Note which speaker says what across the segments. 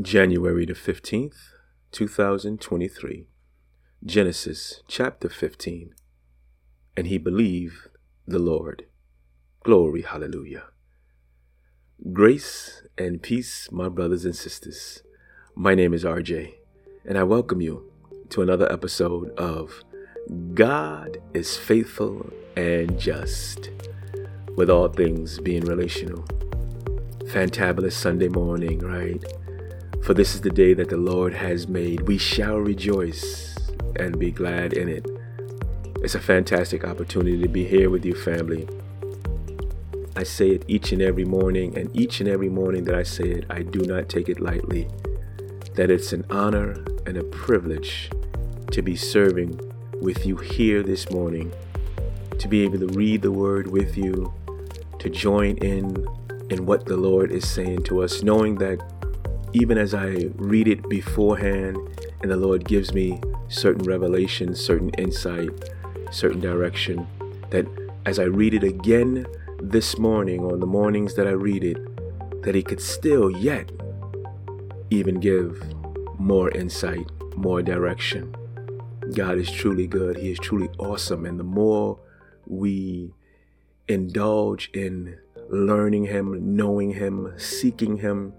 Speaker 1: January the 15th, 2023. Genesis chapter 15. And he believed the Lord. Glory, hallelujah. Grace and peace, my brothers and sisters. My name is RJ, and I welcome you to another episode of God is Faithful and Just, with all things being relational. Fantabulous Sunday morning, right? For this is the day that the Lord has made. We shall rejoice and be glad in it. It's a fantastic opportunity to be here with you, family. I say it each and every morning, and each and every morning that I say it, I do not take it lightly. That it's an honor and a privilege to be serving with you here this morning, to be able to read the word with you, to join in in what the Lord is saying to us, knowing that even as I read it beforehand and the Lord gives me certain revelation, certain insight, certain direction, that as I read it again this morning, on the mornings that I read it, that He could still yet even give more insight, more direction. God is truly good. He is truly awesome. And the more we indulge in learning Him, knowing Him, seeking Him,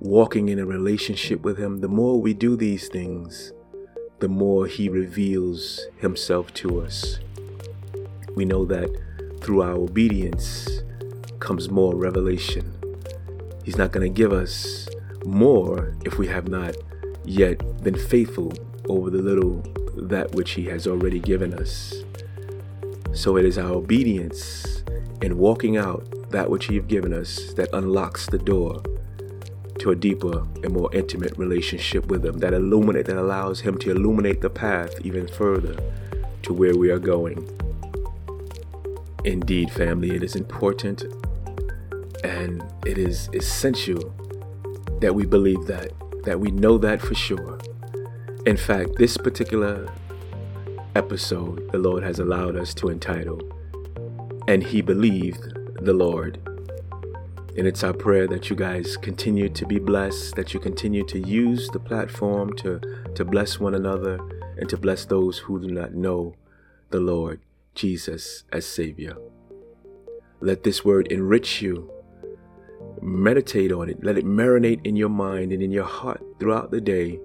Speaker 1: walking in a relationship with Him, the more we do these things, the more He reveals Himself to us. We know that through our obedience comes more revelation. He's not going to give us more if we have not yet been faithful over the little that which He has already given us. So it is our obedience in walking out that which He has given us that unlocks the door to a deeper and more intimate relationship with Him that illuminate that allows Him to illuminate the path even further to where we are going. Indeed, family, it is important and it is essential that we believe that, that we know that for sure. In fact, this particular episode the Lord has allowed us to entitle, And He Believed the Lord. And it's our prayer that you guys continue to be blessed, that you continue to use the platform to, to bless one another and to bless those who do not know the Lord Jesus as Savior. Let this word enrich you. Meditate on it. Let it marinate in your mind and in your heart throughout the day,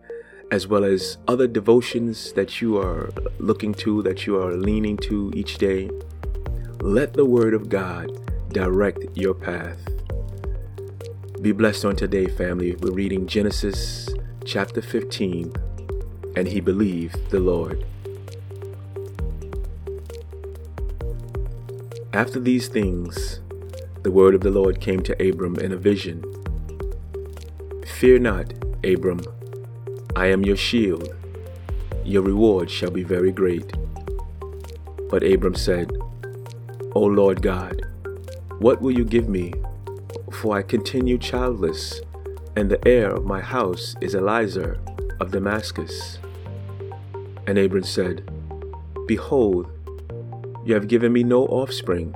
Speaker 1: as well as other devotions that you are looking to, that you are leaning to each day. Let the word of God direct your path. Be blessed on today, family. We're reading Genesis chapter 15, and he believed the Lord. After these things, the word of the Lord came to Abram in a vision Fear not, Abram, I am your shield. Your reward shall be very great. But Abram said, O Lord God, what will you give me for I continue childless, and the heir of my house is Eliezer of Damascus. And Abram said, Behold, you have given me no offspring,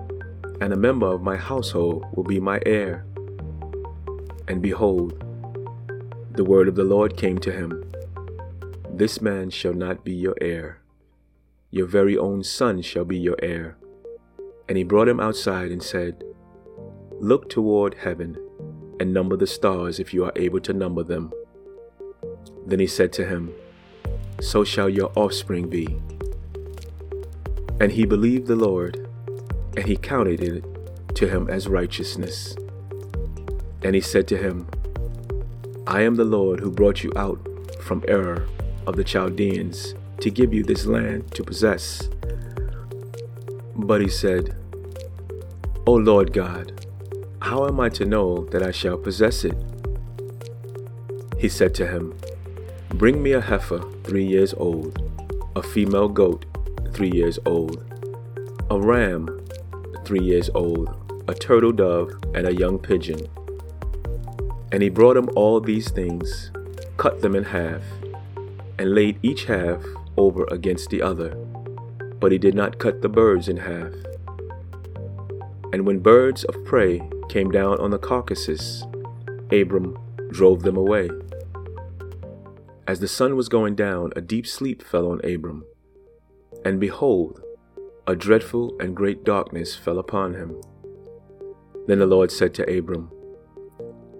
Speaker 1: and a member of my household will be my heir. And behold, the word of the Lord came to him This man shall not be your heir, your very own son shall be your heir. And he brought him outside and said, Look toward heaven and number the stars if you are able to number them. Then he said to him, So shall your offspring be. And he believed the Lord, and he counted it to him as righteousness. And he said to him, I am the Lord who brought you out from Ur of the Chaldeans to give you this land to possess. But he said, O Lord God, how am I to know that I shall possess it? He said to him, Bring me a heifer three years old, a female goat three years old, a ram three years old, a turtle dove, and a young pigeon. And he brought him all these things, cut them in half, and laid each half over against the other. But he did not cut the birds in half. And when birds of prey came down on the carcasses, Abram drove them away. As the sun was going down, a deep sleep fell on Abram. And behold, a dreadful and great darkness fell upon him. Then the Lord said to Abram,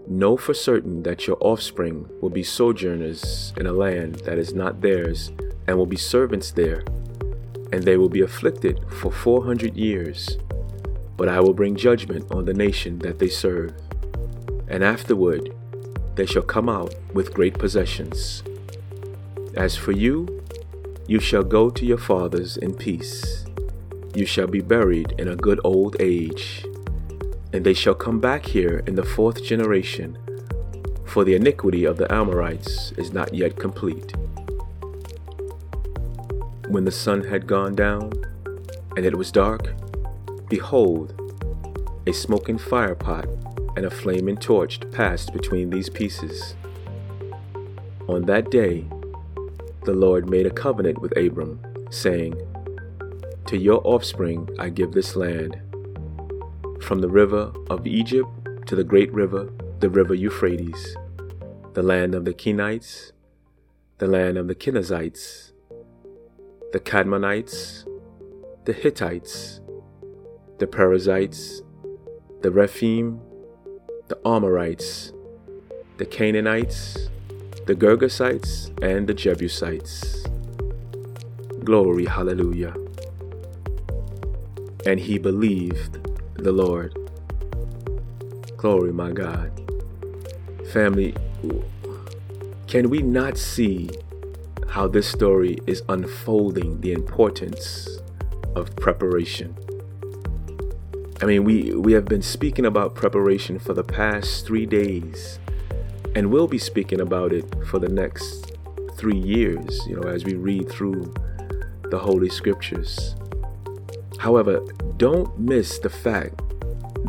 Speaker 1: Know for certain that your offspring will be sojourners in a land that is not theirs, and will be servants there, and they will be afflicted for four hundred years. But I will bring judgment on the nation that they serve, and afterward they shall come out with great possessions. As for you, you shall go to your fathers in peace. You shall be buried in a good old age. And they shall come back here in the fourth generation, for the iniquity of the Amorites is not yet complete. When the sun had gone down, and it was dark, behold, a smoking firepot and a flaming torch passed between these pieces. On that day, the Lord made a covenant with Abram, saying, To your offspring I give this land, from the river of Egypt to the great river, the river Euphrates, the land of the Kenites, the land of the Kenizzites, the Kadmonites, the Hittites, the Perizzites, the Rephaim, the Amorites, the Canaanites, the Girgashites and the Jebusites. Glory, hallelujah. And he believed the Lord. Glory, my God. Family, can we not see how this story is unfolding the importance of preparation? I mean, we, we have been speaking about preparation for the past three days and we'll be speaking about it for the next three years, you know, as we read through the Holy Scriptures. However, don't miss the fact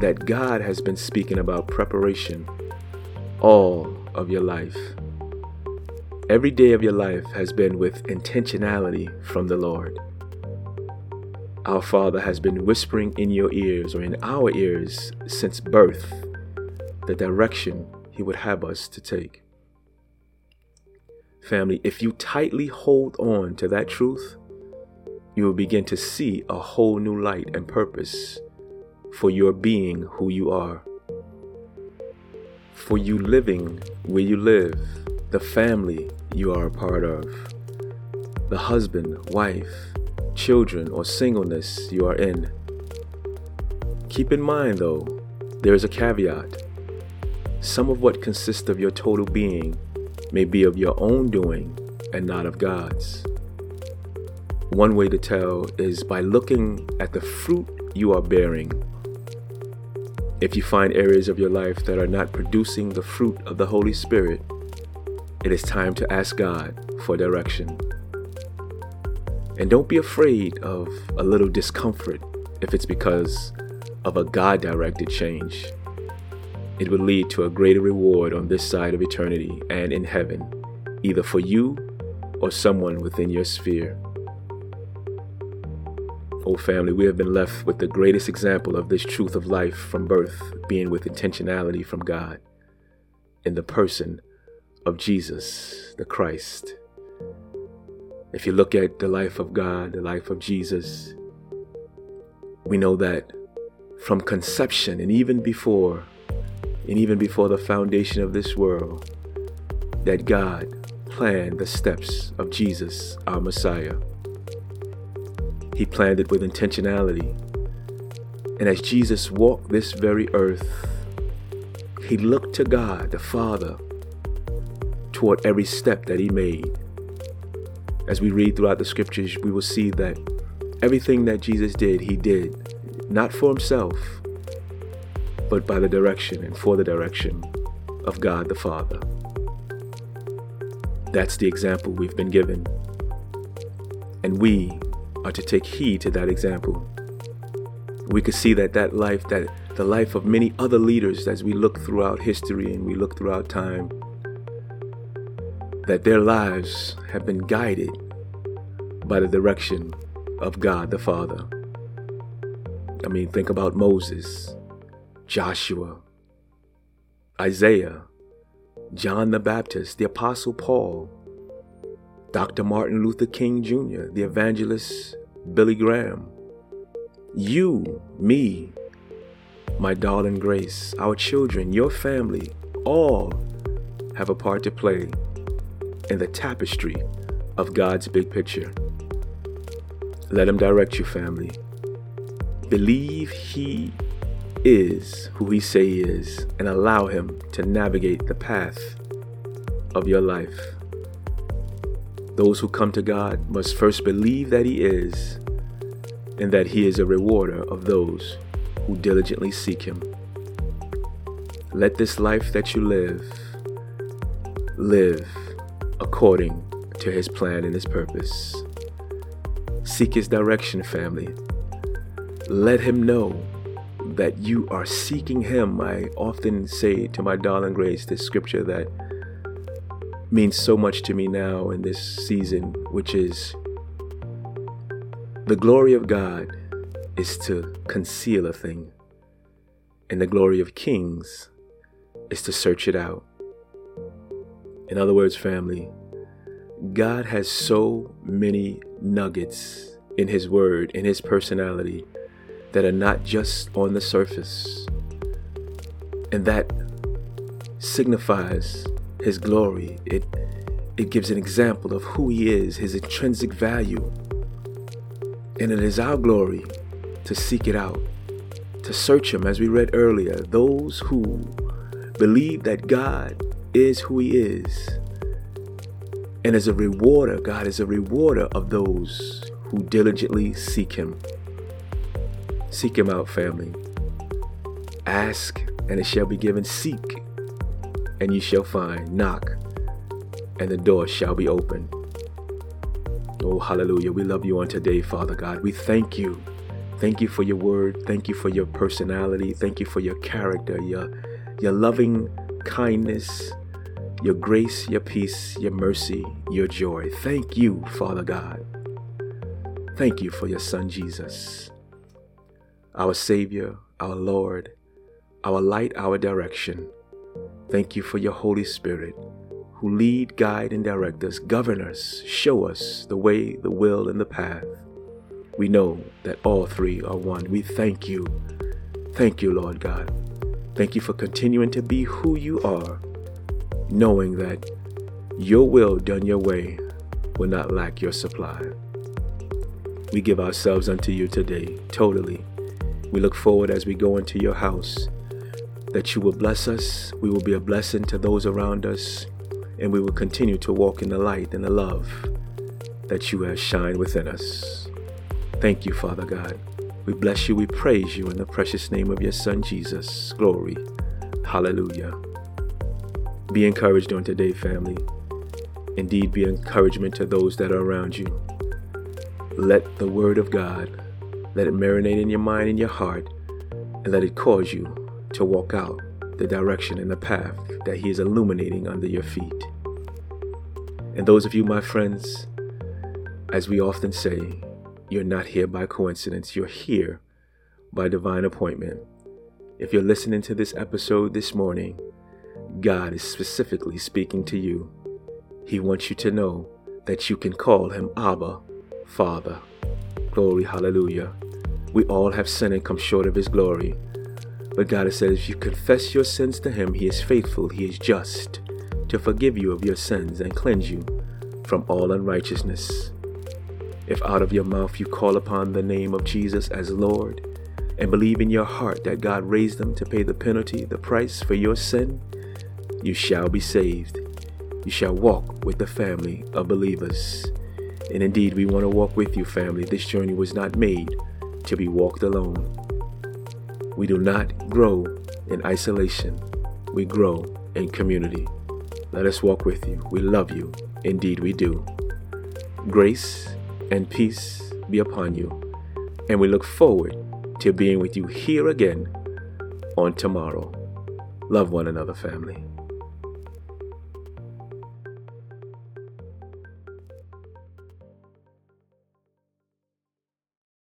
Speaker 1: that God has been speaking about preparation all of your life. Every day of your life has been with intentionality from the Lord. Our Father has been whispering in your ears or in our ears since birth the direction he would have us to take. Family, if you tightly hold on to that truth, you will begin to see a whole new light and purpose for your being who you are. For you living where you live, the family you are a part of, the husband, wife, children, or singleness you are in. Keep in mind, though, there is a caveat. Some of what consists of your total being may be of your own doing and not of God's. One way to tell is by looking at the fruit you are bearing. If you find areas of your life that are not producing the fruit of the Holy Spirit, it is time to ask God for direction. And don't be afraid of a little discomfort if it's because of a God directed change it would lead to a greater reward on this side of eternity and in heaven, either for you or someone within your sphere. Oh, family, we have been left with the greatest example of this truth of life from birth being with intentionality from God in the person of Jesus, the Christ. If you look at the life of God, the life of Jesus, we know that from conception and even before and even before the foundation of this world, that God planned the steps of Jesus, our Messiah. He planned it with intentionality. And as Jesus walked this very earth, he looked to God, the Father, toward every step that he made. As we read throughout the scriptures, we will see that everything that Jesus did, he did not for himself, but by the direction and for the direction of God the Father. That's the example we've been given. And we are to take heed to that example. We could see that that life, that the life of many other leaders as we look throughout history and we look throughout time, that their lives have been guided by the direction of God the Father. I mean, think about Moses. Joshua, Isaiah, John the Baptist, the Apostle Paul, Dr. Martin Luther King Jr., the evangelist Billy Graham, you, me, my darling Grace, our children, your family, all have a part to play in the tapestry of God's big picture. Let Him direct you, family. Believe He is who He say He is, and allow Him to navigate the path of your life. Those who come to God must first believe that He is, and that He is a rewarder of those who diligently seek Him. Let this life that you live live according to His plan and His purpose. Seek His direction, family. Let Him know that you are seeking Him. I often say to my darling Grace this scripture that means so much to me now in this season, which is the glory of God is to conceal a thing, and the glory of kings is to search it out. In other words, family, God has so many nuggets in His Word, in His personality, that are not just on the surface. And that signifies His glory. It, it gives an example of who He is, His intrinsic value. And it is our glory to seek it out, to search Him, as we read earlier. Those who believe that God is who He is and as a rewarder, God is a rewarder of those who diligently seek Him. Seek Him out, family. Ask, and it shall be given. Seek, and you shall find. Knock, and the door shall be opened. Oh, hallelujah. We love you on today, Father God. We thank you. Thank you for your word. Thank you for your personality. Thank you for your character, your, your loving kindness, your grace, your peace, your mercy, your joy. Thank you, Father God. Thank you for your Son Jesus, our Savior, our Lord, our light, our direction. Thank you for your Holy Spirit who lead, guide, and direct us, govern us, show us the way, the will, and the path. We know that all three are one. We thank you. Thank you, Lord God. Thank you for continuing to be who you are knowing that your will done your way will not lack your supply. We give ourselves unto you today, totally. We look forward as we go into your house that you will bless us, we will be a blessing to those around us, and we will continue to walk in the light and the love that you have shined within us. Thank you, Father God. We bless you, we praise you in the precious name of your Son, Jesus. Glory. Hallelujah. Be encouraged on today, family. Indeed, be encouragement to those that are around you. Let the Word of God, let it marinate in your mind and your heart, and let it cause you to walk out the direction and the path that He is illuminating under your feet. And those of you, my friends, as we often say, you're not here by coincidence, you're here by divine appointment. If you're listening to this episode this morning, God is specifically speaking to you. He wants you to know that you can call him Abba, Father. Glory, hallelujah. We all have sinned and come short of his glory. But God has said, if you confess your sins to him, he is faithful, he is just to forgive you of your sins and cleanse you from all unrighteousness. If out of your mouth you call upon the name of Jesus as Lord and believe in your heart that God raised him to pay the penalty, the price for your sin, you shall be saved. You shall walk with the family of believers. And indeed, we want to walk with you, family. This journey was not made to be walked alone. We do not grow in isolation, we grow in community. Let us walk with you. We love you. Indeed, we do. Grace and peace be upon you. And we look forward to being with you here again on tomorrow. Love one another, family.